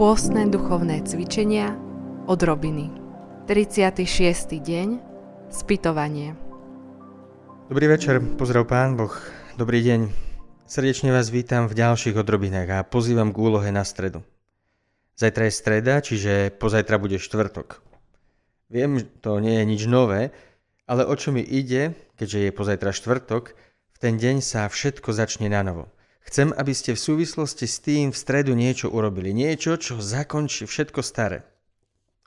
Pôstne duchovné cvičenia od Robiny. 36. deň Spytovanie. Dobrý večer, pozdrav Pán Boh, dobrý deň. Srdečne vás vítam v ďalších odrobinách a pozývam k úlohe na stredu. Zajtra je streda, čiže pozajtra bude štvrtok. Viem, to nie je nič nové, ale o čo mi ide, keďže je pozajtra štvrtok, v ten deň sa všetko začne na novo. Chcem, aby ste v súvislosti s tým v stredu niečo urobili. Niečo, čo zakončí všetko staré.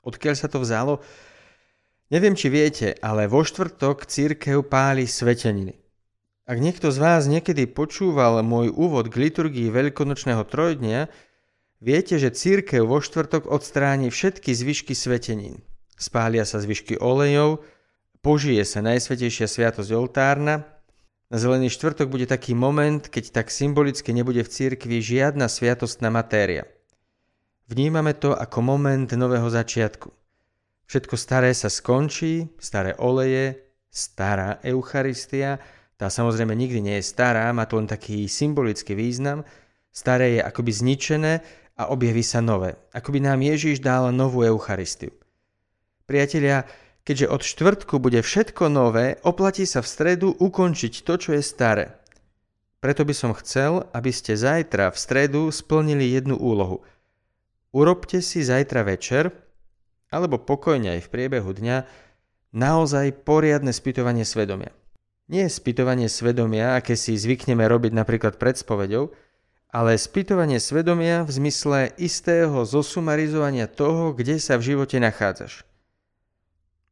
Odkiaľ sa to vzalo? Neviem, či viete, ale vo štvrtok církev páli sveteniny. Ak niekto z vás niekedy počúval môj úvod k liturgii veľkonočného trojdnia, viete, že církev vo štvrtok odstráni všetky zvyšky svetenín. Spália sa zvyšky olejov, požije sa najsvetejšia sviatosť oltárna na Zelený štvrtok bude taký moment, keď tak symbolicky nebude v cirkvi žiadna sviatostná matéria. Vnímame to ako moment nového začiatku. Všetko staré sa skončí, staré oleje, stará Eucharistia, tá samozrejme nikdy nie je stará, má to len taký symbolický význam, staré je akoby zničené a objaví sa nové. Akoby nám Ježiš dal novú Eucharistiu. Priatelia, Keďže od štvrtku bude všetko nové, oplatí sa v stredu ukončiť to, čo je staré. Preto by som chcel, aby ste zajtra v stredu splnili jednu úlohu. Urobte si zajtra večer, alebo pokojne aj v priebehu dňa, naozaj poriadne spýtovanie svedomia. Nie spýtovanie svedomia, aké si zvykneme robiť napríklad pred spovedou, ale spýtovanie svedomia v zmysle istého zosumarizovania toho, kde sa v živote nachádzaš.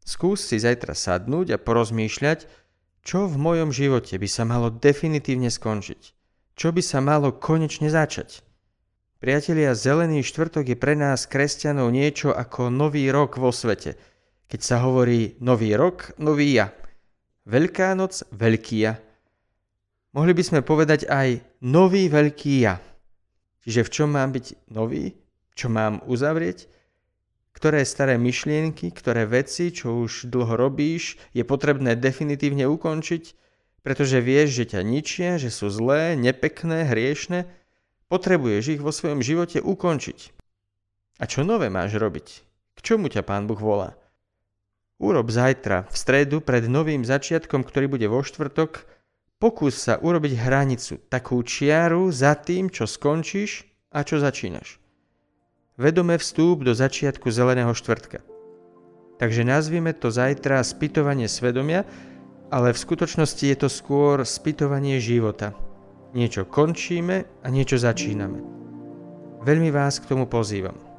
Skús si zajtra sadnúť a porozmýšľať, čo v mojom živote by sa malo definitívne skončiť. Čo by sa malo konečne začať. Priatelia, Zelený štvrtok je pre nás, kresťanov, niečo ako nový rok vo svete. Keď sa hovorí nový rok, nový ja. Veľká noc, veľký ja. Mohli by sme povedať aj nový veľký ja. Čiže v čom mám byť nový? Čo mám uzavrieť? Ktoré staré myšlienky, ktoré veci, čo už dlho robíš, je potrebné definitívne ukončiť, pretože vieš, že ťa ničia, že sú zlé, nepekné, hriešne, potrebuješ ich vo svojom živote ukončiť. A čo nové máš robiť? K čomu ťa Pán Boh volá? Urob zajtra, v stredu, pred novým začiatkom, ktorý bude vo štvrtok, pokús sa urobiť hranicu, takú čiaru za tým, čo skončíš a čo začínaš vedome vstúp do začiatku zeleného štvrtka. Takže nazvime to zajtra spytovanie svedomia, ale v skutočnosti je to skôr spytovanie života. Niečo končíme a niečo začíname. Veľmi vás k tomu pozývam.